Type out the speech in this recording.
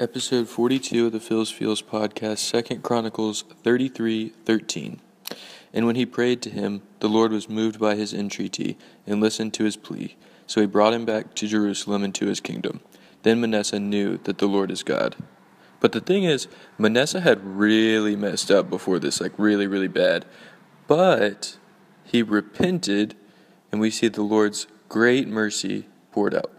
Episode 42 of the Phil's Feels podcast, Second Chronicles 33 13. And when he prayed to him, the Lord was moved by his entreaty and listened to his plea. So he brought him back to Jerusalem and to his kingdom. Then Manasseh knew that the Lord is God. But the thing is, Manasseh had really messed up before this, like really, really bad. But he repented, and we see the Lord's great mercy poured out.